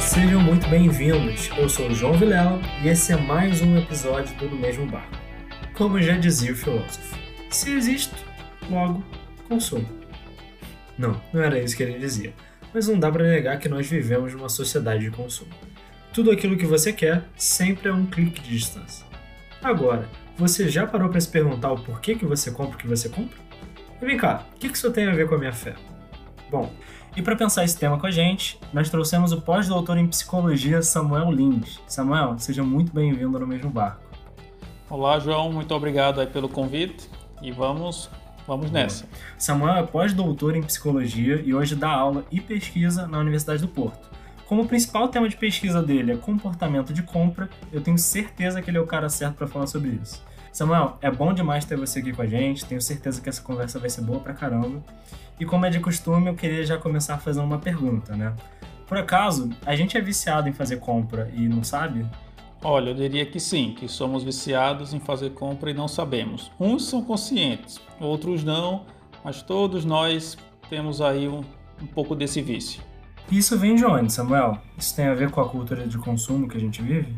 Sejam muito bem-vindos. Eu sou o João Vilela e esse é mais um episódio do No Mesmo Barco. Como já dizia o filósofo, se existo, logo consumo. Não, não era isso que ele dizia, mas não dá para negar que nós vivemos numa sociedade de consumo. Tudo aquilo que você quer sempre é um clique de distância. Agora, você já parou para se perguntar o porquê que você compra o que você compra? E vem cá, o que isso tem a ver com a minha fé? Bom, e para pensar esse tema com a gente, nós trouxemos o pós-doutor em psicologia Samuel Lins. Samuel, seja muito bem-vindo no mesmo barco. Olá, João, muito obrigado pelo convite e vamos, vamos nessa. Samuel é pós-doutor em psicologia e hoje dá aula e pesquisa na Universidade do Porto. Como principal tema de pesquisa dele é comportamento de compra, eu tenho certeza que ele é o cara certo para falar sobre isso. Samuel, é bom demais ter você aqui com a gente, tenho certeza que essa conversa vai ser boa pra caramba. E como é de costume, eu queria já começar fazendo uma pergunta, né? Por acaso, a gente é viciado em fazer compra e não sabe? Olha, eu diria que sim, que somos viciados em fazer compra e não sabemos. Uns são conscientes, outros não, mas todos nós temos aí um, um pouco desse vício. Isso vem de onde, Samuel? Isso tem a ver com a cultura de consumo que a gente vive?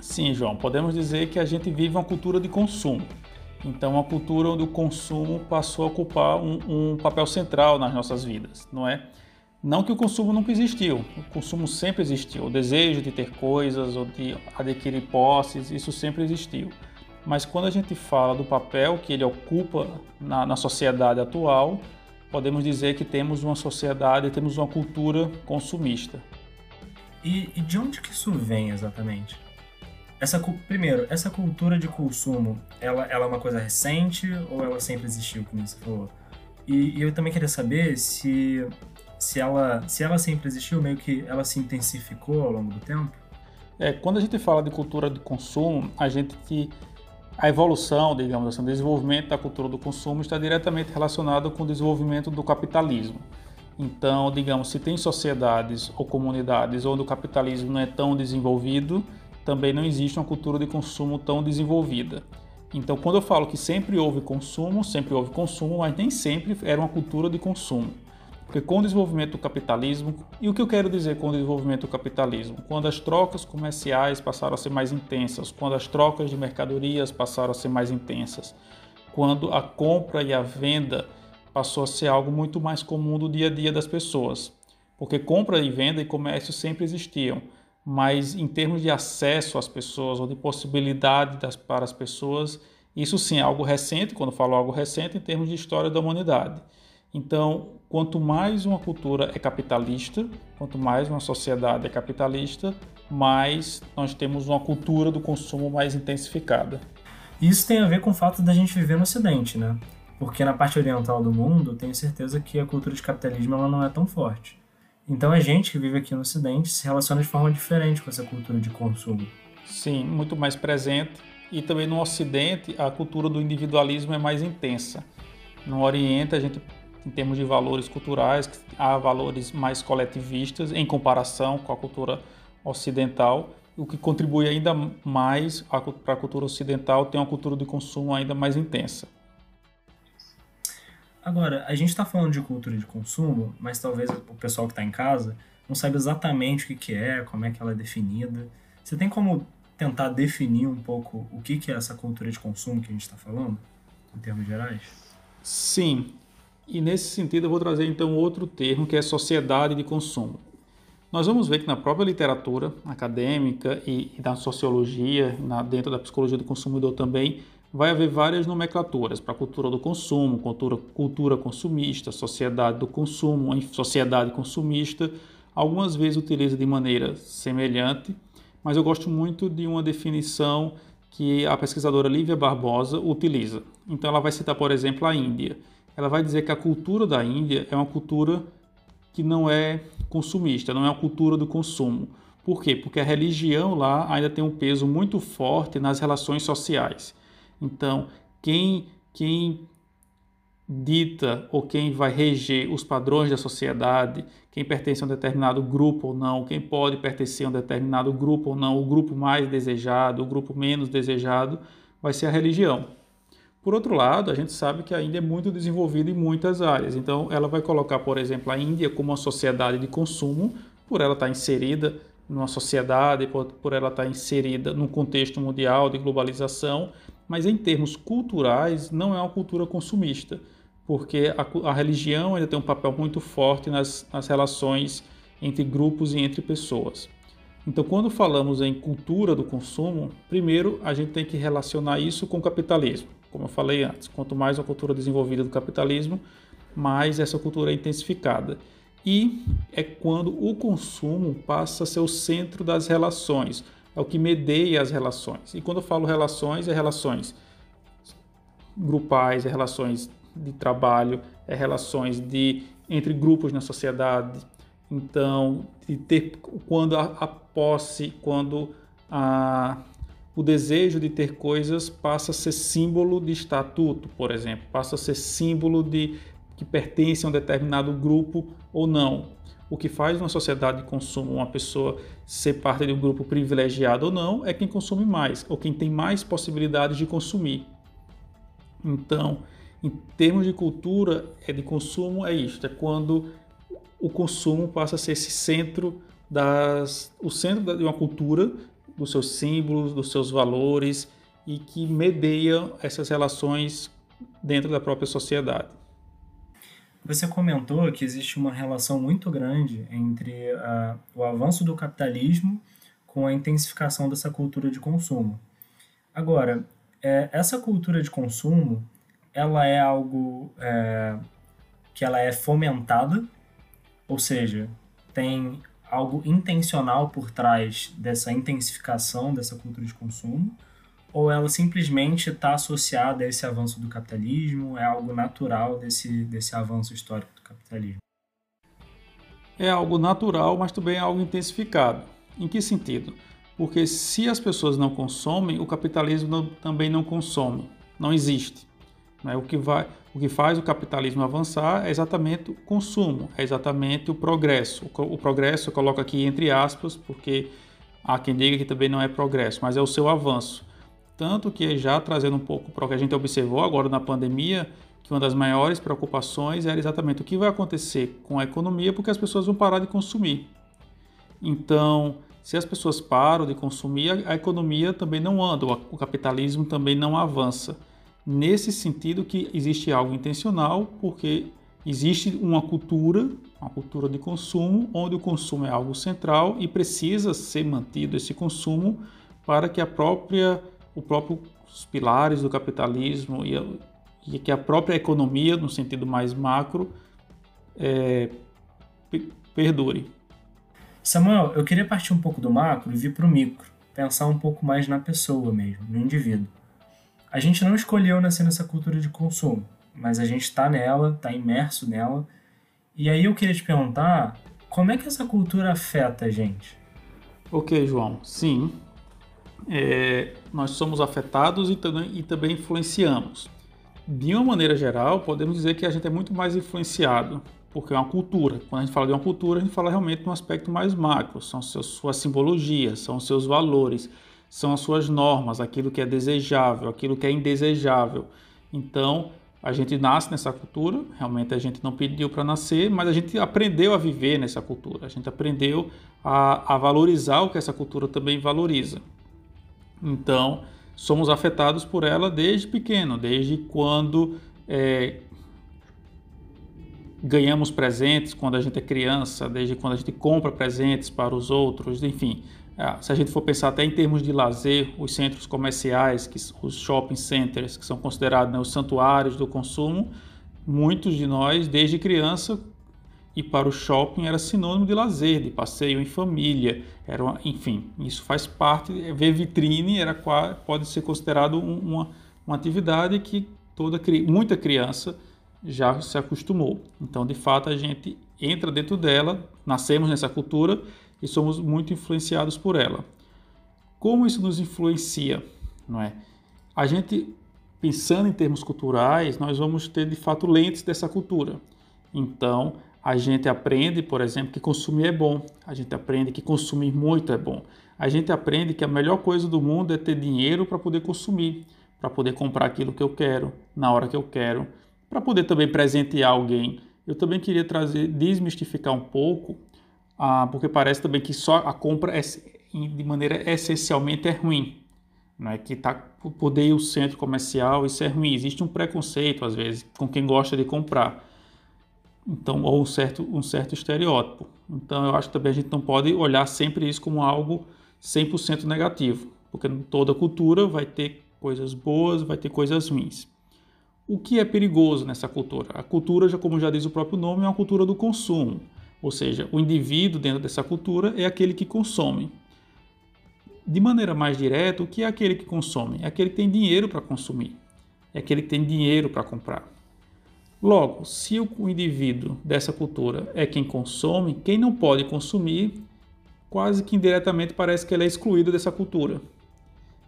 Sim, João, podemos dizer que a gente vive uma cultura de consumo. Então, a cultura onde o consumo passou a ocupar um, um, papel central nas nossas vidas, não é? Não que o consumo nunca existiu, o consumo sempre existiu. O desejo de ter coisas ou de adquirir posses, isso sempre existiu. Mas quando a gente fala do papel que ele ocupa na, na sociedade atual, podemos dizer que temos uma sociedade, temos uma cultura consumista. E, e de onde que isso vem exatamente? Essa, primeiro, essa cultura de consumo, ela, ela é uma coisa recente ou ela sempre existiu, como você falou? E, e, eu também queria saber se, se, ela, se ela sempre existiu, meio que ela se intensificou ao longo do tempo? É, quando a gente fala de cultura de consumo, a gente que a evolução, digamos assim, o desenvolvimento da cultura do consumo está diretamente relacionado com o desenvolvimento do capitalismo. Então, digamos, se tem sociedades ou comunidades onde o capitalismo não é tão desenvolvido, também não existe uma cultura de consumo tão desenvolvida. Então, quando eu falo que sempre houve consumo, sempre houve consumo, mas nem sempre era uma cultura de consumo. Porque com o desenvolvimento do capitalismo, e o que eu quero dizer com o desenvolvimento do capitalismo? Quando as trocas comerciais passaram a ser mais intensas, quando as trocas de mercadorias passaram a ser mais intensas, quando a compra e a venda passou a ser algo muito mais comum do dia a dia das pessoas. Porque compra e venda e comércio sempre existiam, mas em termos de acesso às pessoas ou de possibilidade das, para as pessoas, isso sim é algo recente, quando falo algo recente, em termos de história da humanidade. Então, quanto mais uma cultura é capitalista, quanto mais uma sociedade é capitalista, mais nós temos uma cultura do consumo mais intensificada. Isso tem a ver com o fato da gente viver no Ocidente, né? Porque na parte oriental do mundo, tenho certeza que a cultura de capitalismo ela não é tão forte. Então a gente que vive aqui no Ocidente se relaciona de forma diferente com essa cultura de consumo. Sim, muito mais presente. E também no Ocidente a cultura do individualismo é mais intensa. No Oriente a gente, em termos de valores culturais, há valores mais coletivistas em comparação com a cultura ocidental, o que contribui ainda mais para a cultura ocidental ter uma cultura de consumo ainda mais intensa. Agora, a gente está falando de cultura de consumo, mas talvez o pessoal que está em casa não saiba exatamente o que, que é, como é que ela é definida. Você tem como tentar definir um pouco o que, que é essa cultura de consumo que a gente está falando, em termos gerais? Sim. E nesse sentido eu vou trazer então outro termo que é sociedade de consumo. Nós vamos ver que na própria literatura acadêmica e, e na sociologia, na, dentro da psicologia do consumidor também, vai haver várias nomenclaturas para cultura do consumo, cultura, cultura consumista, sociedade do consumo, sociedade consumista. Algumas vezes utiliza de maneira semelhante, mas eu gosto muito de uma definição que a pesquisadora Lívia Barbosa utiliza. Então ela vai citar, por exemplo, a Índia. Ela vai dizer que a cultura da Índia é uma cultura que não é consumista, não é uma cultura do consumo. Por quê? Porque a religião lá ainda tem um peso muito forte nas relações sociais. Então, quem, quem dita ou quem vai reger os padrões da sociedade, quem pertence a um determinado grupo ou não, quem pode pertencer a um determinado grupo ou não, o grupo mais desejado, o grupo menos desejado, vai ser a religião. Por outro lado, a gente sabe que a Índia é muito desenvolvida em muitas áreas. Então, ela vai colocar, por exemplo, a Índia como uma sociedade de consumo, por ela estar inserida numa sociedade, por, por ela estar inserida num contexto mundial de globalização, mas em termos culturais, não é uma cultura consumista, porque a, a religião ainda tem um papel muito forte nas, nas relações entre grupos e entre pessoas. Então, quando falamos em cultura do consumo, primeiro a gente tem que relacionar isso com o capitalismo. Como eu falei antes, quanto mais a cultura desenvolvida do capitalismo, mais essa cultura é intensificada. E é quando o consumo passa a ser o centro das relações, é o que medeia as relações. E quando eu falo relações, é relações grupais, é relações de trabalho, é relações de entre grupos na sociedade. Então, de ter quando a, a posse, quando a o desejo de ter coisas passa a ser símbolo de estatuto, por exemplo, passa a ser símbolo de que pertence a um determinado grupo ou não. O que faz uma sociedade de consumo uma pessoa ser parte de um grupo privilegiado ou não é quem consome mais, ou quem tem mais possibilidades de consumir. Então, em termos de cultura é de consumo, é isto: é quando o consumo passa a ser esse centro das, o centro de uma cultura dos seus símbolos, dos seus valores e que medeia essas relações dentro da própria sociedade. Você comentou que existe uma relação muito grande entre uh, o avanço do capitalismo com a intensificação dessa cultura de consumo. Agora, é, essa cultura de consumo, ela é algo é, que ela é fomentada, ou seja, tem algo intencional por trás dessa intensificação dessa cultura de consumo? Ou ela simplesmente está associada a esse avanço do capitalismo? É algo natural desse, desse avanço histórico do capitalismo? É algo natural, mas também é algo intensificado. Em que sentido? Porque se as pessoas não consomem, o capitalismo não, também não consome, não existe. Né? O, que vai, o que faz o capitalismo avançar é exatamente o consumo, é exatamente o progresso. O, progresso eu coloco aqui entre aspas, porque há quem diga que também não é progresso, mas é o seu avanço. Tanto que já trazendo um pouco para o que a gente observou agora na pandemia, que uma das maiores preocupações era exatamente o que vai acontecer com a economia, porque as pessoas vão parar de consumir. Então, se as pessoas param de consumir, a economia também não anda, o capitalismo também não avança nesse sentido que existe algo intencional, porque existe uma cultura, uma cultura de consumo, onde o consumo é algo central e precisa ser mantido esse consumo para que a própria, o próprio os pilares do capitalismo e, a, e que a própria economia, no sentido mais macro, é, perdure. Samuel, eu queria partir um pouco do macro e vir para o micro, pensar um pouco mais na pessoa mesmo, no indivíduo. A gente não escolheu nascer nessa cultura de consumo, mas a gente está nela, está imerso nela. E aí eu queria te perguntar, como é que essa cultura afeta a gente? Ok, João. Sim, é, nós somos afetados e também, e também influenciamos. De uma maneira geral, podemos dizer que a gente é muito mais influenciado, porque é uma cultura. Quando a gente fala de uma cultura, a gente fala realmente de um aspecto mais macro, são suas simbologias, são seus valores, são as suas normas, aquilo que é desejável, aquilo que é indesejável. Então, a gente nasce nessa cultura, realmente a gente não pediu para nascer, mas a gente aprendeu a viver nessa cultura, a gente aprendeu a, a valorizar o que essa cultura também valoriza. Então, somos afetados por ela desde pequeno, desde quando é, ganhamos presentes quando a gente é criança, desde quando a gente compra presentes para os outros, enfim. É, se a gente for pensar até em termos de lazer, os centros comerciais, que, os shopping centers, que são considerados né, os santuários do consumo, muitos de nós, desde criança, e para o shopping era sinônimo de lazer, de passeio em família, era uma, enfim, isso faz parte, ver vitrine era pode ser considerado uma, uma atividade que toda muita criança já se acostumou. Então, de fato, a gente entra dentro dela, nascemos nessa cultura e somos muito influenciados por ela. Como isso nos influencia, não é? A gente pensando em termos culturais, nós vamos ter de fato lentes dessa cultura. Então, a gente aprende, por exemplo, que consumir é bom. A gente aprende que consumir muito é bom. A gente aprende que a melhor coisa do mundo é ter dinheiro para poder consumir, para poder comprar aquilo que eu quero, na hora que eu quero, para poder também presentear alguém. Eu também queria trazer, desmistificar um pouco, ah, porque parece também que só a compra é, de maneira essencialmente é ruim. Não é que tá poder ir ao centro comercial, isso é ruim. Existe um preconceito, às vezes, com quem gosta de comprar. Então, ou um certo, um certo estereótipo. Então, eu acho que também a gente não pode olhar sempre isso como algo 100% negativo, porque toda cultura vai ter coisas boas, vai ter coisas ruins. O que é perigoso nessa cultura? A cultura, já como já diz o próprio nome, é uma cultura do consumo. Ou seja, o indivíduo dentro dessa cultura é aquele que consome. De maneira mais direta, o que é aquele que consome? É aquele que tem dinheiro para consumir. É aquele que tem dinheiro para comprar. Logo, se o indivíduo dessa cultura é quem consome, quem não pode consumir, quase que indiretamente parece que ele é excluído dessa cultura.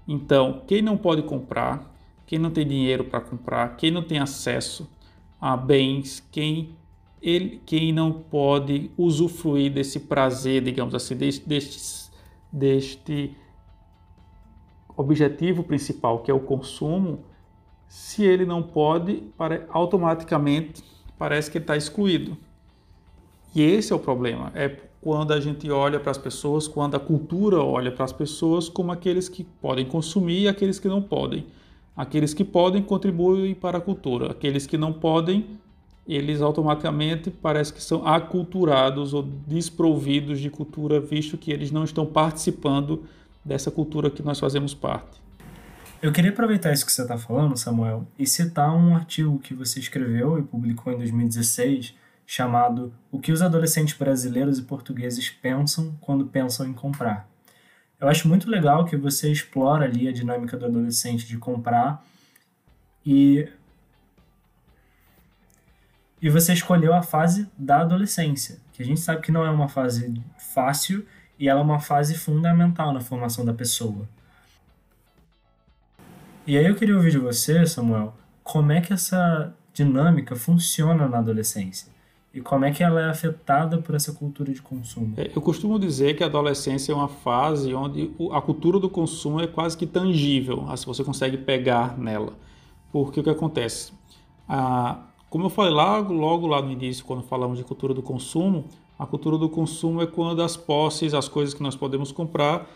Então, quem não pode comprar, quem não tem dinheiro para comprar, quem não tem acesso a bens, quem, ele, quem não pode usufruir desse prazer, digamos assim, deste, deste, deste objetivo principal, que é o consumo, se ele não pode, automaticamente parece que está excluído. E esse é o problema. É quando a gente olha para as pessoas, quando a cultura olha para as pessoas como aqueles que podem consumir e aqueles que não podem. Aqueles que podem contribuem para a cultura, aqueles que não podem, eles automaticamente parece que são aculturados ou desprovidos de cultura, visto que eles não estão participando dessa cultura que nós fazemos parte. Eu queria aproveitar isso que você está falando, Samuel, e citar um artigo que você escreveu e publicou em 2016 chamado O que os adolescentes brasileiros e portugueses pensam quando pensam em comprar. Eu acho muito legal que você explora ali a dinâmica do adolescente de comprar e e você escolheu a fase da adolescência, que a gente sabe que não é uma fase fácil e ela é uma fase fundamental na formação da pessoa. E aí eu queria ouvir de você, Samuel, como é que essa dinâmica funciona na adolescência? e como é que ela é afetada por essa cultura de consumo? É, eu costumo dizer que a adolescência é uma fase onde a cultura do consumo é quase que tangível, assim, você consegue pegar nela. Porque o que acontece? Ah, como eu falei lá, logo lá no início, quando falamos de cultura do consumo, a cultura do consumo é quando as posses, as coisas que nós podemos comprar,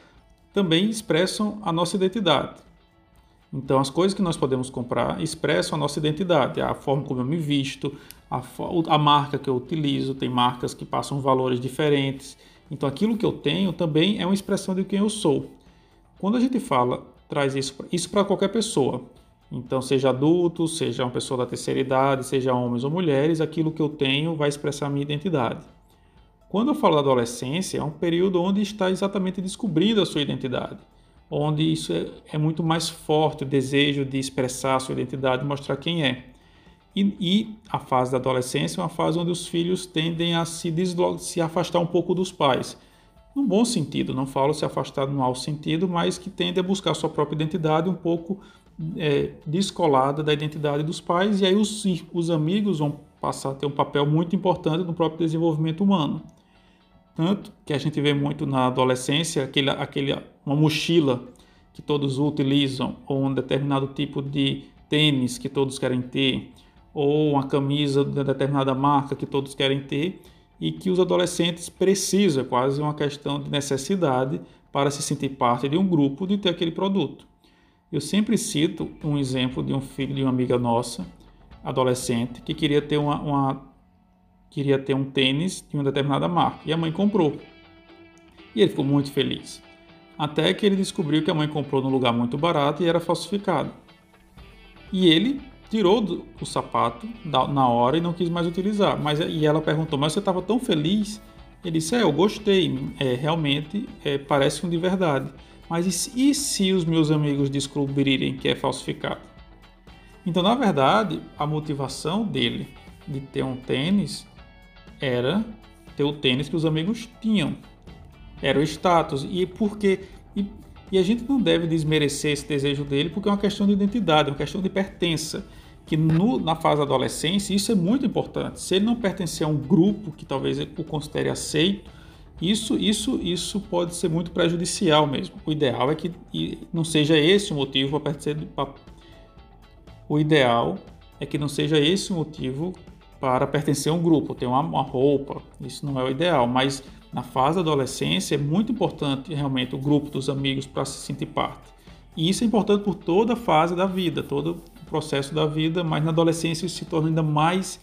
também expressam a nossa identidade. Então, as coisas que nós podemos comprar expressam a nossa identidade, a forma como eu me visto, a, a marca que eu utilizo. Tem marcas que passam valores diferentes. Então, aquilo que eu tenho também é uma expressão de quem eu sou. Quando a gente fala, traz isso, isso para qualquer pessoa. Então, seja adulto, seja uma pessoa da terceira idade, seja homens ou mulheres, aquilo que eu tenho vai expressar a minha identidade. Quando eu falo da adolescência, é um período onde está exatamente descobrindo a sua identidade onde isso é, é, muito mais forte, o desejo de expressar a sua identidade, mostrar quem é. E, e, a fase da adolescência é uma fase onde os filhos tendem a se, se afastar um pouco dos pais. No bom sentido, não falo se afastar no mau sentido, mas que tende a buscar sua própria identidade um pouco é, descolada da identidade dos pais, e aí os, os amigos vão passar a ter um papel muito importante no próprio desenvolvimento humano. Tanto que a gente vê muito na adolescência aquele, aquele, uma mochila que todos utilizam, ou um determinado tipo de tênis que todos querem ter, ou uma camisa de determinada marca que todos querem ter, e que os adolescentes precisam, é quase uma questão de necessidade, para se sentir parte de um grupo de ter aquele produto. Eu sempre cito um exemplo de um filho de uma amiga nossa, adolescente, que queria ter uma, uma queria ter um tênis de uma determinada marca e a mãe comprou. E ele ficou muito feliz. Até que ele descobriu que a mãe comprou num lugar muito barato e era falsificado. E ele tirou o sapato na hora e não quis mais utilizar. Mas e ela perguntou: "Mas você estava tão feliz?" Ele disse: "É, eu gostei. É, realmente é, parece um de verdade. Mas e se, os meus amigos descobrirem que é falsificado?" Então, na verdade, a motivação dele de ter um tênis era ter o tênis que os amigos tinham. Era o status. E porque. E, e a gente não deve desmerecer esse desejo dele, porque é uma questão de identidade, é uma questão de pertença. Que no, na fase da adolescência isso é muito importante. Se ele não pertencer a um grupo que talvez o considere aceito, isso, isso, isso pode ser muito prejudicial mesmo. O ideal é que não seja esse o motivo para o ideal é que não seja esse o motivo para pertencer a um grupo, ter uma, uma roupa, isso não é o ideal, mas na fase da adolescência é muito importante realmente o grupo dos amigos para se sentir parte. E isso é importante por toda a fase da vida, todo processo da vida, mas na adolescência isso se torna ainda mais,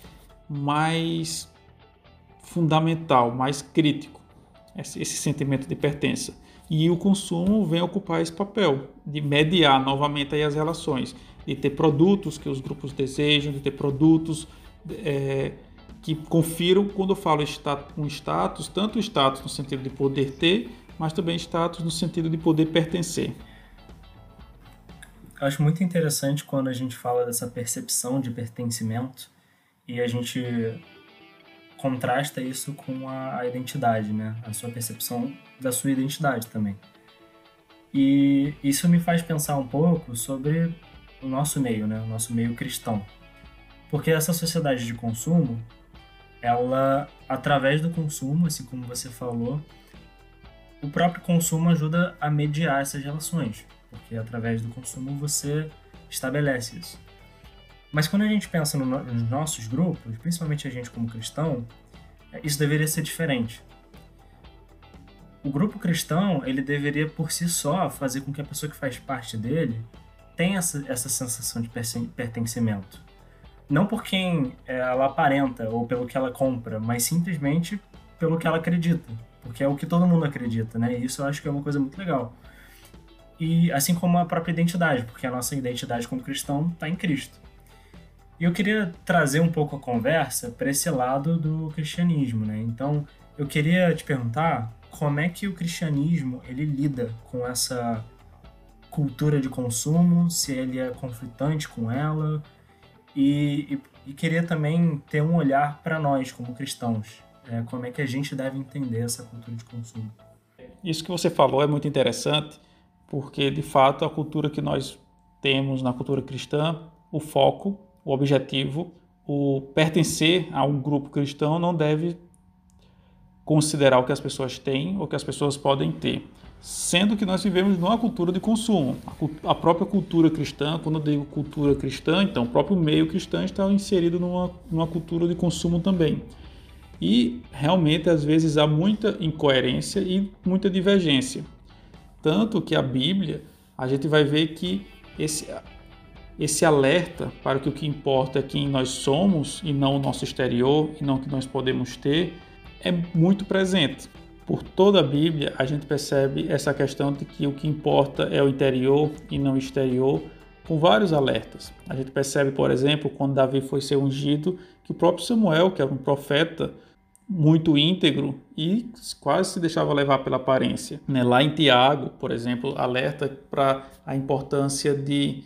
mais fundamental, mais crítico, esse, esse sentimento de pertença. E o consumo vem ocupar esse papel de mediar novamente as relações, de ter produtos que os grupos desejam, de ter produtos é, que confiram, quando eu falo um status, tanto status no sentido de poder ter, mas também status no sentido de poder pertencer. Eu acho muito interessante quando a gente fala dessa percepção de pertencimento e a gente contrasta isso com a, a identidade, né? A sua percepção da sua identidade também. E isso me faz pensar um pouco sobre o nosso meio, né? O nosso meio cristão. Porque essa sociedade de consumo, ela, através do consumo, assim como você falou, o próprio consumo ajuda a mediar essas relações, porque através do consumo você estabelece isso. Mas quando a gente pensa no, nos nossos grupos, principalmente a gente como cristão, é, isso deveria ser diferente. O grupo cristão, ele deveria por si só fazer com que a pessoa que faz parte dele tenha essa, essa sensação de pertencimento. Não por quem é, ela aparenta ou pelo que ela compra, mas simplesmente pelo que ela acredita. Porque é o que todo mundo acredita, né? E isso eu acho que é uma coisa muito legal. E assim como a própria identidade, porque a nossa identidade como cristão está em Cristo. E eu queria trazer um pouco a conversa para esse lado do cristianismo, né? Então, eu queria te perguntar como é que o cristianismo ele lida com essa cultura de consumo, se ele é conflitante com ela, e, e, e queria também ter um olhar para nós como cristãos, é, como é que a gente deve entender essa cultura de consumo. Isso que você falou é muito interessante, porque de fato a cultura que nós temos na cultura cristã, o foco o objetivo, o pertencer a um grupo cristão não deve considerar o que as pessoas têm ou que as pessoas podem ter. Sendo que nós vivemos numa cultura de consumo. A própria cultura cristã, quando eu digo cultura cristã, então o próprio meio cristão está inserido numa, numa cultura de consumo também. E realmente, às vezes, há muita incoerência e muita divergência. Tanto que a Bíblia, a gente vai ver que esse, esse alerta para que o que importa é quem nós somos e não o nosso exterior e não o que nós podemos ter é muito presente. Por toda a Bíblia, a gente percebe essa questão de que o que importa é o interior e não o exterior, com vários alertas. A gente percebe, por exemplo, quando Davi foi ser ungido, que o próprio Samuel, que era um profeta muito íntegro e quase se deixava levar pela aparência. Né? Lá em Tiago, por exemplo, alerta para a importância de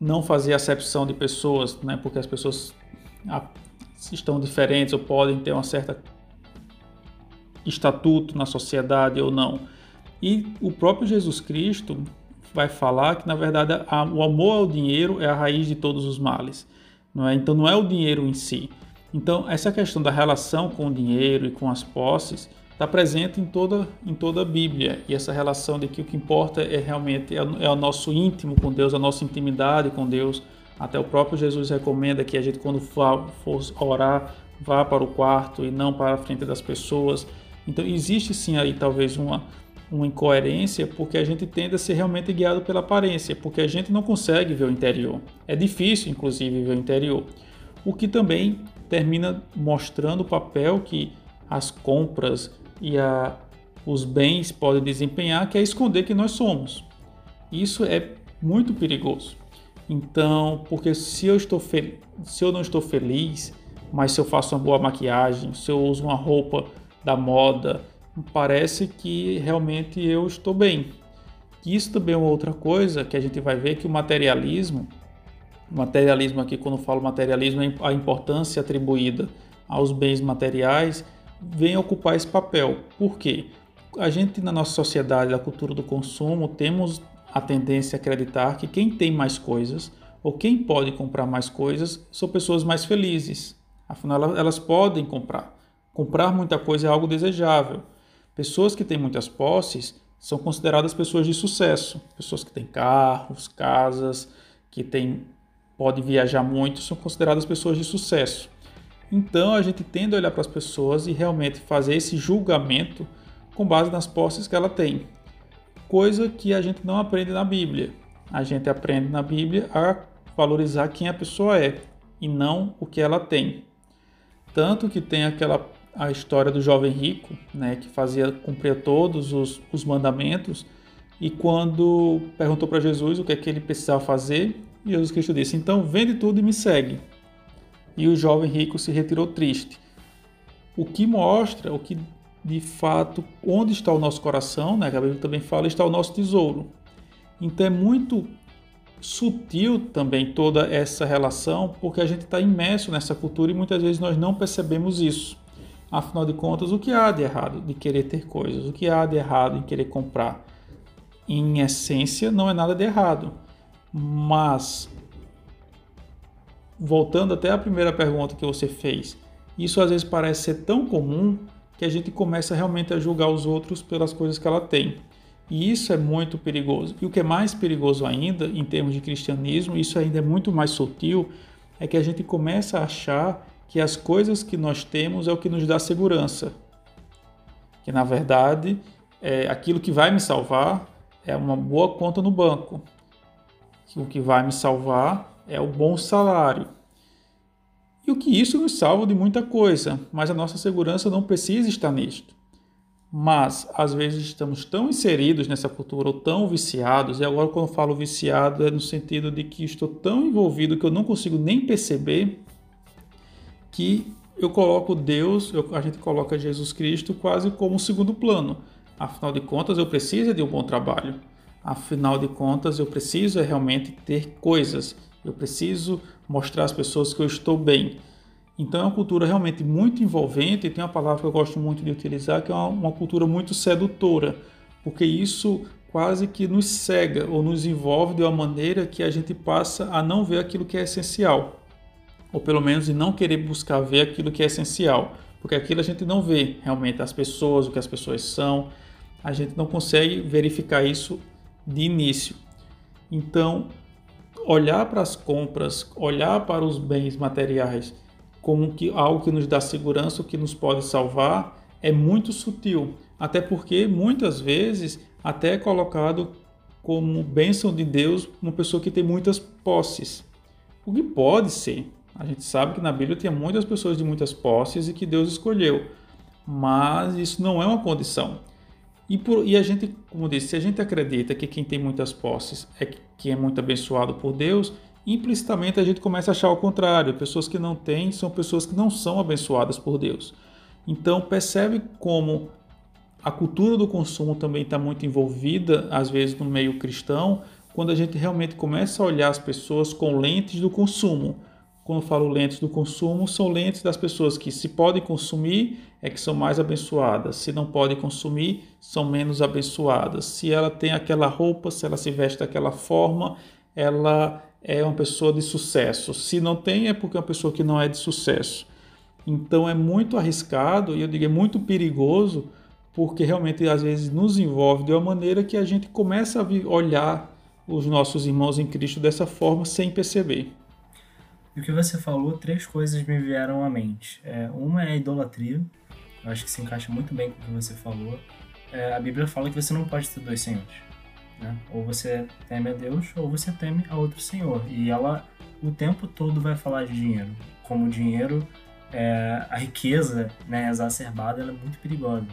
não fazer acepção de pessoas, né, porque as pessoas estão diferentes ou podem ter uma certa estatuto na sociedade ou não. E o próprio Jesus Cristo vai falar que na verdade o amor ao dinheiro é a raiz de todos os males, não é? Então não é o dinheiro em si. Então essa questão da relação com o dinheiro e com as posses está presente em toda, em toda a Bíblia. E essa relação de que o que importa é realmente é, é o nosso íntimo com Deus, a nossa intimidade com Deus. Até o próprio Jesus recomenda que a gente, quando for, for orar, vá para o quarto e não para a frente das pessoas. Então, existe sim aí talvez uma, uma incoerência, porque a gente tende a ser realmente guiado pela aparência, porque a gente não consegue ver o interior. É difícil, inclusive, ver o interior. O que também termina mostrando o papel que as compras e a, os bens podem desempenhar, que é esconder que nós somos. Isso é muito perigoso. Então, porque se eu, estou se eu não estou feliz, mas se eu faço uma boa maquiagem, se eu uso uma roupa da moda, parece que realmente eu estou bem. Isso também é uma outra coisa que a gente vai ver que o materialismo, materialismo aqui quando falo materialismo é a importância atribuída aos bens materiais vem ocupar esse papel. Por quê? A gente, na nossa sociedade, da cultura do consumo, temos a tendência a acreditar que quem tem mais coisas ou quem pode comprar mais coisas são pessoas mais felizes. Afinal, elas podem comprar. Comprar muita coisa é algo desejável. Pessoas que têm muitas posses são consideradas pessoas de sucesso, pessoas que têm carros, casas, que têm pode viajar muito são consideradas pessoas de sucesso. Então a gente tende a olhar para as pessoas e realmente fazer esse julgamento com base nas posses que ela tem. Coisa que a gente não aprende na Bíblia. A gente aprende na Bíblia a valorizar quem a pessoa é e não o que ela tem. Tanto que tem aquela a história do jovem rico, né, que fazia cumprir todos os, os mandamentos, e quando perguntou para Jesus o que é que ele precisava fazer, Jesus Cristo disse: Então vende tudo e me segue. E o jovem rico se retirou triste. O que mostra o que de fato onde está o nosso coração, né? Que a Bíblia também fala, está o nosso tesouro. Então é muito sutil também toda essa relação, porque a gente está imerso nessa cultura e muitas vezes nós não percebemos isso. Afinal de contas, o que há de errado de querer ter coisas? O que há de errado em querer comprar? Em essência, não é nada de errado. Mas, voltando até a primeira pergunta que você fez, isso às vezes parece ser tão comum que a gente começa realmente a julgar os outros pelas coisas que ela tem. E isso é muito perigoso. E o que é mais perigoso ainda, em termos de cristianismo, isso ainda é muito mais sutil, é que a gente começa a achar que as coisas que nós temos é o que nos dá segurança. Que na verdade, é, aquilo que vai me salvar é uma boa conta no banco. Que o que vai me salvar é o bom salário. E o que isso nos salva de muita coisa, mas a nossa segurança não precisa estar nisto. Mas às vezes estamos tão inseridos nessa cultura ou tão viciados, e agora quando eu falo viciado é no sentido de que estou tão envolvido que eu não consigo nem perceber que eu coloco Deus, eu, a gente coloca Jesus Cristo quase como segundo plano. Afinal de contas, eu preciso de um bom trabalho. Afinal de contas, eu preciso realmente ter coisas. Eu preciso mostrar às pessoas que eu estou bem. Então é uma cultura realmente muito envolvente e tem uma palavra que eu gosto muito de utilizar que é uma, uma cultura muito sedutora, porque isso quase que nos cega ou nos envolve de uma maneira que a gente passa a não ver aquilo que é essencial ou pelo menos de não querer buscar ver aquilo que é essencial, porque aquilo a gente não vê realmente as pessoas, o que as pessoas são, a gente não consegue verificar isso de início. Então, olhar para as compras, olhar para os bens materiais como que algo que nos dá segurança, que nos pode salvar, é muito sutil, até porque muitas vezes até é colocado como bênção de Deus uma pessoa que tem muitas posses. O que pode ser, a gente sabe que na Bíblia tem muitas pessoas de muitas posses e que Deus escolheu, mas isso não é uma condição. E, por, e a gente, como disse, se a gente acredita que quem tem muitas posses é quem é muito abençoado por Deus, implicitamente a gente começa a achar o contrário. Pessoas que não têm são pessoas que não são abençoadas por Deus. Então percebe como a cultura do consumo também está muito envolvida, às vezes, no meio cristão, quando a gente realmente começa a olhar as pessoas com lentes do consumo quando falo lentes do consumo, são lentes das pessoas que se podem consumir é que são mais abençoadas, se não podem consumir, são menos abençoadas. Se ela tem aquela roupa, se ela se veste daquela forma, ela é uma pessoa de sucesso. Se não tem, é porque é uma pessoa que não é de sucesso. Então é muito arriscado e eu digo é muito perigoso, porque realmente às vezes nos envolve de uma maneira que a gente começa a olhar os nossos irmãos em Cristo dessa forma sem perceber. E o que você falou, três coisas me vieram à mente. É, uma é a idolatria, eu acho que se encaixa muito bem com o que você falou. É, a Bíblia fala que você não pode ter dois senhores. Né? Ou você teme a Deus, ou você teme a outro senhor. E ela o tempo todo vai falar de dinheiro. Como o dinheiro, é, a riqueza né, exacerbada, é muito perigosa.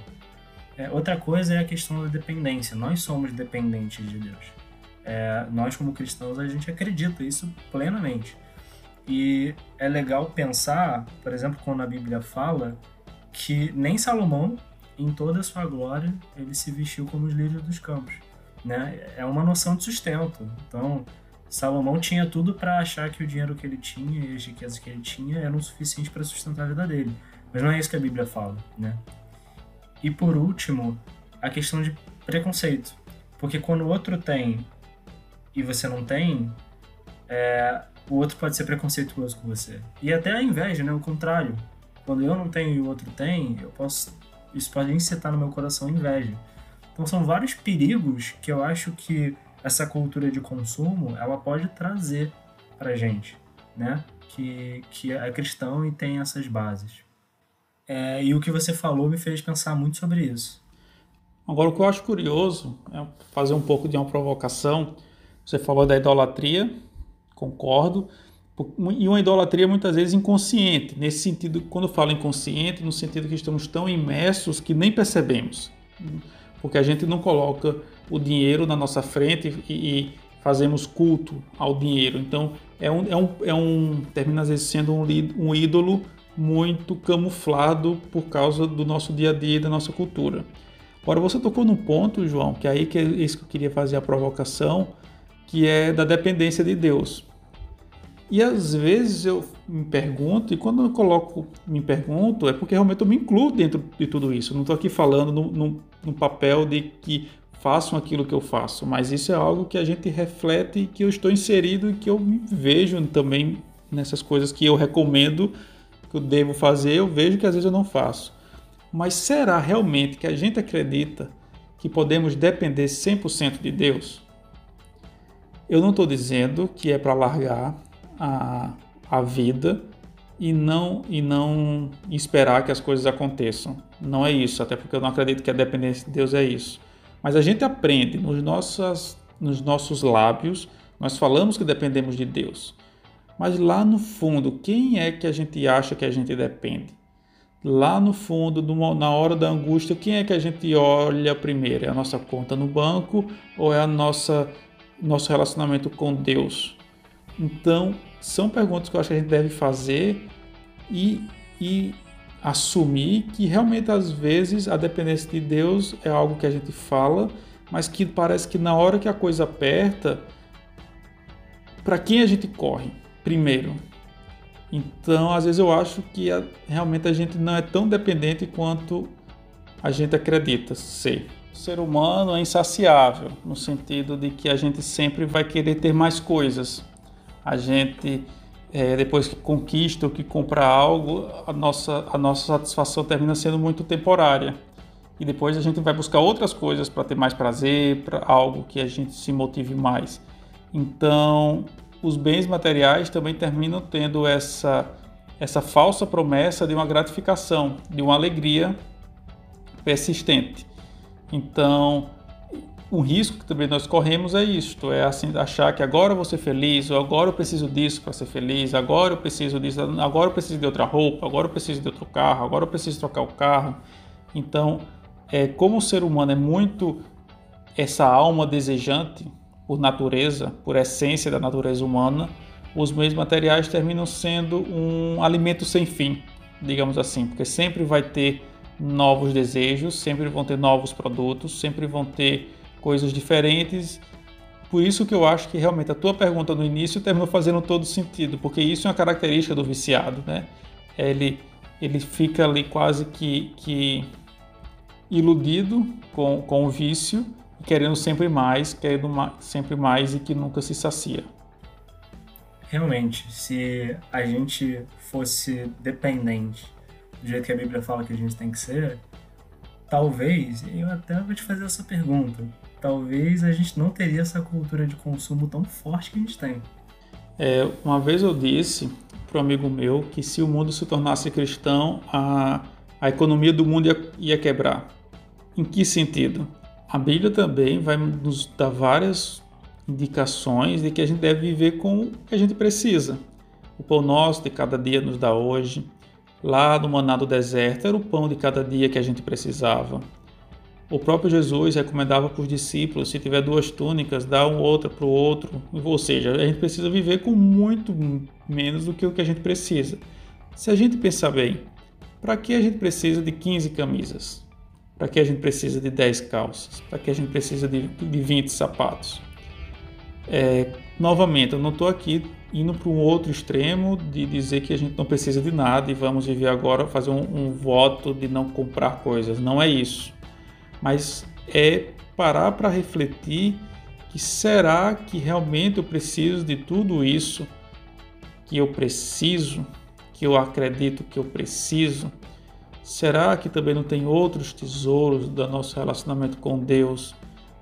É, outra coisa é a questão da dependência. Nós somos dependentes de Deus. É, nós, como cristãos, a gente acredita isso plenamente. E é legal pensar, por exemplo, quando a Bíblia fala que nem Salomão, em toda a sua glória, ele se vestiu como os líderes dos campos. Né? É uma noção de sustento. Então, Salomão tinha tudo para achar que o dinheiro que ele tinha e as riquezas que ele tinha eram suficientes para sustentar a vida dele. Mas não é isso que a Bíblia fala, né? E por último, a questão de preconceito. Porque quando o outro tem e você não tem, é, o outro pode ser preconceituoso com você. E até a inveja, né? O contrário. Quando eu não tenho e o outro tem, eu posso. Isso pode incitar no meu coração inveja. Então são vários perigos que eu acho que essa cultura de consumo ela pode trazer pra gente, né? Que, que é cristão e tem essas bases. É, e o que você falou me fez pensar muito sobre isso. Agora, o que eu acho curioso é fazer um pouco de uma provocação. Você falou da idolatria, concordo, e uma idolatria muitas vezes inconsciente, nesse sentido, quando eu falo inconsciente, no sentido que estamos tão imersos que nem percebemos, porque a gente não coloca o dinheiro na nossa frente e, e fazemos culto ao dinheiro. Então, é um, é um, é um termina às vezes sendo um, um ídolo muito camuflado por causa do nosso dia a dia e da nossa cultura. Agora, você tocou num ponto, João, que é aí que é isso que eu queria fazer a provocação, que é da dependência de Deus. E às vezes eu me pergunto, e quando eu coloco me pergunto, é porque realmente eu me incluo dentro de tudo isso. Eu não estou aqui falando no, papel de que façam aquilo que eu faço, mas isso é algo que a gente reflete que eu estou inserido e que eu me vejo também nessas coisas que eu recomendo que eu devo fazer, eu vejo que às vezes eu não faço. Mas será realmente que a gente acredita que podemos depender 100% de Deus? Eu não estou dizendo que é para largar a, a vida e não, e não esperar que as coisas aconteçam. Não é isso, até porque eu não acredito que a dependência de Deus é isso. Mas a gente aprende nos, nossas, nos nossos lábios, nós falamos que dependemos de Deus. Mas lá no fundo, quem é que a gente acha que a gente depende? Lá no fundo, na hora da angústia, quem é que a gente olha primeiro? É a nossa conta no banco ou é a nossa nosso relacionamento com Deus? Então, são perguntas que eu acho que a gente deve fazer e, e assumir que realmente às vezes a dependência de Deus é algo que a gente fala, mas que parece que na hora que a coisa aperta, para quem a gente corre primeiro? Então, às vezes eu acho que a, realmente a gente não é tão dependente quanto a gente acredita ser. O ser humano é insaciável, no sentido de que a gente sempre vai querer ter mais coisas a gente é, depois que conquista ou que compra algo, a nossa, a nossa satisfação termina sendo muito temporária. E depois a gente vai buscar outras coisas para ter mais prazer, para algo que a gente se motive mais. Então, os bens materiais também terminam tendo essa, essa falsa promessa de uma gratificação, de uma alegria persistente. Então, um risco que também nós corremos é isto, é assim achar que agora eu vou ser feliz, ou agora eu preciso disso para ser feliz, agora eu preciso disso, agora eu preciso de outra roupa, agora eu preciso de outro carro, agora eu preciso trocar o carro. Então, é, como o ser humano é muito essa alma desejante por natureza, por essência da natureza humana, os meios materiais terminam sendo um alimento sem fim, digamos assim, porque sempre vai ter novos desejos, sempre vão ter novos produtos, sempre vão ter coisas diferentes. Por isso que eu acho que realmente a tua pergunta no início terminou fazendo todo sentido, porque isso é uma característica do viciado, né? Ele, ele fica ali quase que, que iludido com, com o vício, querendo sempre mais, querendo sempre mais e que nunca se sacia. Realmente, se a gente fosse dependente do jeito que a Bíblia fala que a gente tem que ser, talvez, eu até vou te fazer essa pergunta, talvez a gente não teria essa cultura de consumo tão forte que a gente tem. É, uma vez eu disse para um amigo meu que se o mundo se tornasse cristão, a, a economia do mundo ia, ia quebrar. Em que sentido? A Bíblia também vai nos dar várias indicações de que a gente deve viver com o que a gente precisa. O pão nosso de cada dia nos dá hoje. Lá no maná do deserto era o pão de cada dia que a gente precisava. O próprio Jesus recomendava para os discípulos, se tiver duas túnicas, dá uma outra para o outro. Ou seja, a gente precisa viver com muito menos do que o que a gente precisa. Se a gente pensar bem, para que a gente precisa de 15 camisas? Para que a gente precisa de 10 calças? Para que a gente precisa de, de 20 sapatos? É, novamente, eu não estou aqui indo para um outro extremo de dizer que a gente não precisa de nada e vamos viver agora, fazer um, um voto de não comprar coisas. Não é isso mas é parar para refletir que será que realmente eu preciso de tudo isso que eu preciso, que eu acredito que eu preciso? Será que também não tem outros tesouros do nosso relacionamento com Deus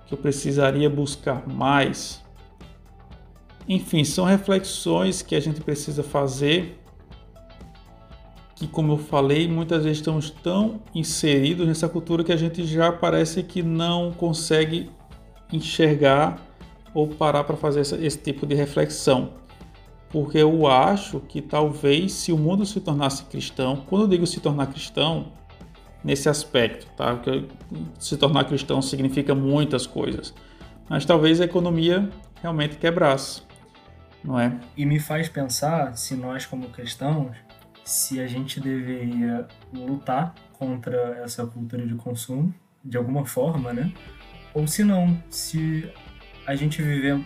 que eu precisaria buscar mais? Enfim, são reflexões que a gente precisa fazer que, como eu falei, muitas vezes estamos tão inseridos nessa cultura que a gente já parece que não consegue enxergar ou parar para fazer esse, esse tipo de reflexão. Porque eu acho que talvez se o mundo se tornasse cristão, quando eu digo se tornar cristão, nesse aspecto, tá? Porque se tornar cristão significa muitas coisas, mas talvez a economia realmente quebrasse, não é? E me faz pensar se nós como cristãos se a gente deveria lutar contra essa cultura de consumo de alguma forma, né? Ou se não, se a gente viver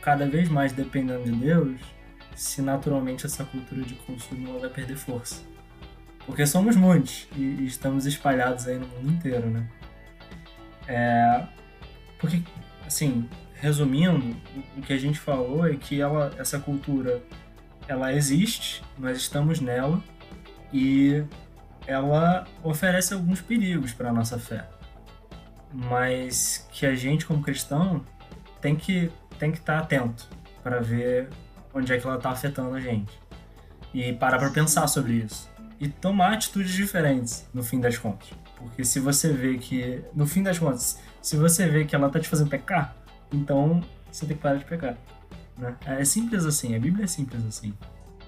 cada vez mais dependendo de Deus, se naturalmente essa cultura de consumo ela vai perder força. Porque somos muitos e, estamos espalhados aí no mundo inteiro, né? É, porque, assim, resumindo, o que a gente falou é que ela, essa cultura ela existe, nós estamos nela e ela oferece alguns perigos para a nossa fé. Mas que a gente, como cristão, tem que tem que estar tá atento para ver onde é que ela está afetando a gente. E parar para pensar sobre isso. E tomar atitudes diferentes, no fim das contas. Porque se você vê que, no fim das contas, se você vê que ela está te fazendo pecar, então você tem que parar de pecar. Né? É simples assim, a Bíblia é simples assim.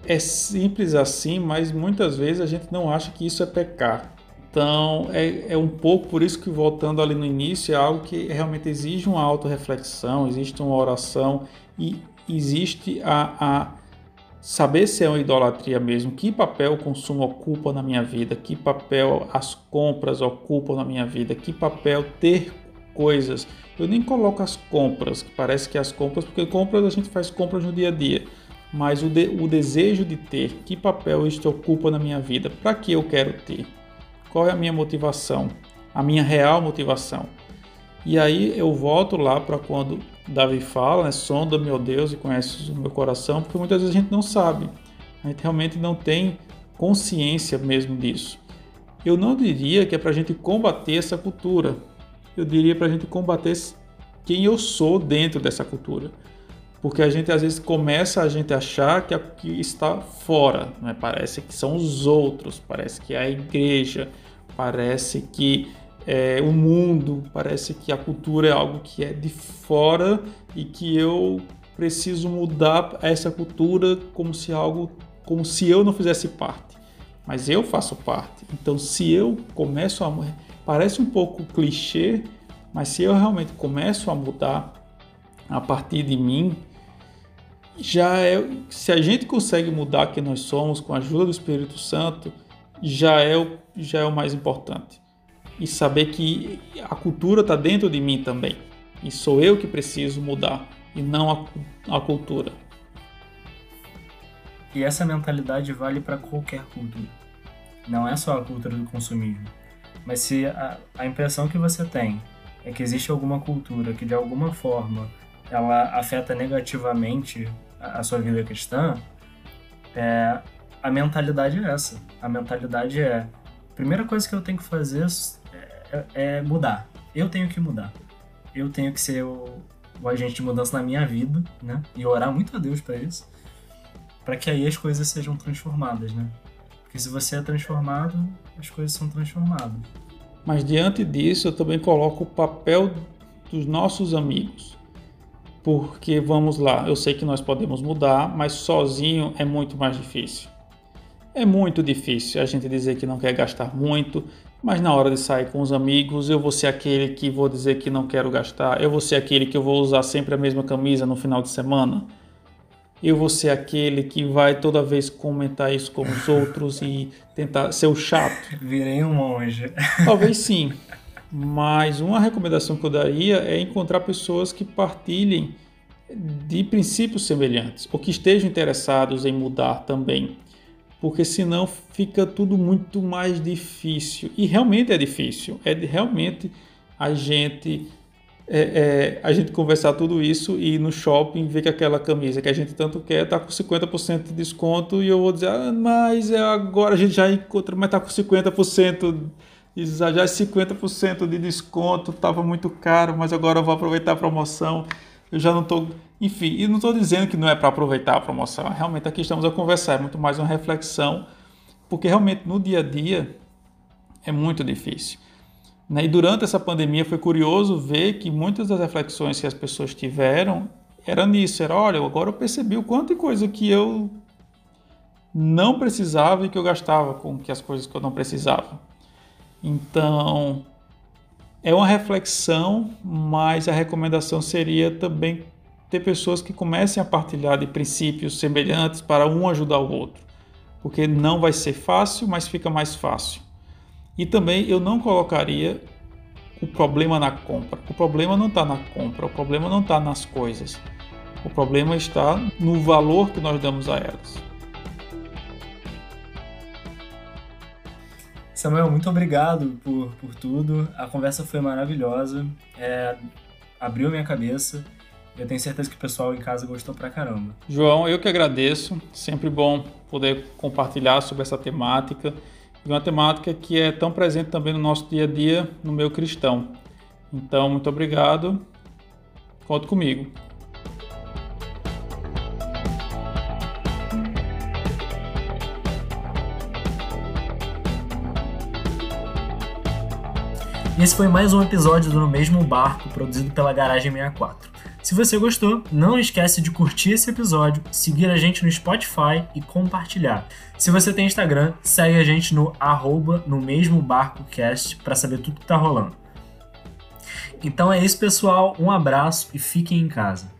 É simples assim, mas muitas vezes a gente não acha que isso é pecar. Então é, é um pouco por isso que voltando ali no início é algo que realmente exige uma autorreflexão, existe uma oração e existe a, a saber se é uma idolatria mesmo, que papel o consumo ocupa na minha vida, que papel as compras ocupam na minha vida, que papel ter coisas. Eu nem coloco as compras, que parece que as compras, porque compras a gente faz compras no dia a dia, mas o, de, o desejo de ter, que papel isto ocupa na minha vida, para que eu quero ter, qual é a minha motivação, a minha real motivação. E aí eu volto lá para quando Davi fala, né, sonda meu Deus e conhece o meu coração, porque muitas vezes a gente não sabe, a gente realmente não tem consciência mesmo disso. Eu não diria que é para a gente combater essa cultura, eu diria para a gente combater quem eu sou dentro dessa cultura. Porque a gente às vezes começa a gente achar que, que está fora, né? parece que são os outros, parece que é a igreja, parece que é, o mundo, parece que a cultura é algo que é de fora e que eu preciso mudar essa cultura como se algo, como se eu não fizesse parte. Mas eu faço parte. Então, se eu começo a parece um pouco clichê, mas se eu realmente começo a mudar a partir de mim, já é, se a gente consegue mudar quem nós somos com a ajuda do Espírito Santo, já é o, já é o mais importante e saber que a cultura está dentro de mim também. E sou eu que preciso mudar e não a, a cultura. E essa mentalidade vale para qualquer cultura. Não é só a cultura do consumismo. Mas se a, a impressão que você tem é que existe alguma cultura que de alguma forma ela afeta negativamente a, a sua vida cristã, é, a mentalidade é essa. A mentalidade é: a primeira coisa que eu tenho que fazer é, é mudar. Eu tenho que mudar. Eu tenho que ser o, o agente de mudança na minha vida, né? E orar muito a Deus para isso, para que aí as coisas sejam transformadas, né? Porque se você é transformado, as coisas são transformadas. Mas diante disso, eu também coloco o papel dos nossos amigos. Porque vamos lá, eu sei que nós podemos mudar, mas sozinho é muito mais difícil. É muito difícil a gente dizer que não quer gastar muito, mas na hora de sair com os amigos, eu vou ser aquele que vou dizer que não quero gastar, eu vou ser aquele que eu vou usar sempre a mesma camisa no final de semana. Eu vou ser aquele que vai toda vez comentar isso com os outros e tentar ser o chato. Virei um monge. Talvez sim. Mas uma recomendação que eu daria é encontrar pessoas que partilhem de princípios semelhantes ou que estejam interessados em mudar também porque senão fica tudo muito mais difícil. E realmente é difícil. É realmente a gente é, é, a gente conversar tudo isso e ir no shopping ver que aquela camisa que a gente tanto quer está com 50% de desconto e eu vou dizer, ah, mas é agora a gente já encontra, mas está com 50%, já é 50% de desconto, estava muito caro, mas agora eu vou aproveitar a promoção. eu já não estou. Enfim, e não estou dizendo que não é para aproveitar a promoção. Realmente aqui estamos a conversar, é muito mais uma reflexão, porque realmente no dia a dia é muito difícil. Né? E durante essa pandemia foi curioso ver que muitas das reflexões que as pessoas tiveram era nisso, era, olha, agora eu percebi o quanto de coisa que eu não precisava e que eu gastava com que as coisas que eu não precisava. Então, é uma reflexão, mas a recomendação seria também ter pessoas que comecem a partilhar de princípios semelhantes para um ajudar o outro, porque não vai ser fácil, mas fica mais fácil. E também eu não colocaria o problema na compra. O problema não está na compra, o problema não está nas coisas. O problema está no valor que nós damos a elas. Samuel, muito obrigado por, por tudo. A conversa foi maravilhosa. É, abriu minha cabeça. Eu tenho certeza que o pessoal em casa gostou pra caramba. João, eu que agradeço. Sempre bom poder compartilhar sobre essa temática. E uma temática que é tão presente também no nosso dia a dia, no meu cristão. Então, muito obrigado. Conte comigo. Esse foi mais um episódio do No Mesmo Barco, produzido pela Garagem 64. Se você gostou, não esquece de curtir esse episódio, seguir a gente no Spotify e compartilhar. Se você tem Instagram, segue a gente no arroba no mesmo barco cast para saber tudo que tá rolando. Então é isso, pessoal. Um abraço e fiquem em casa.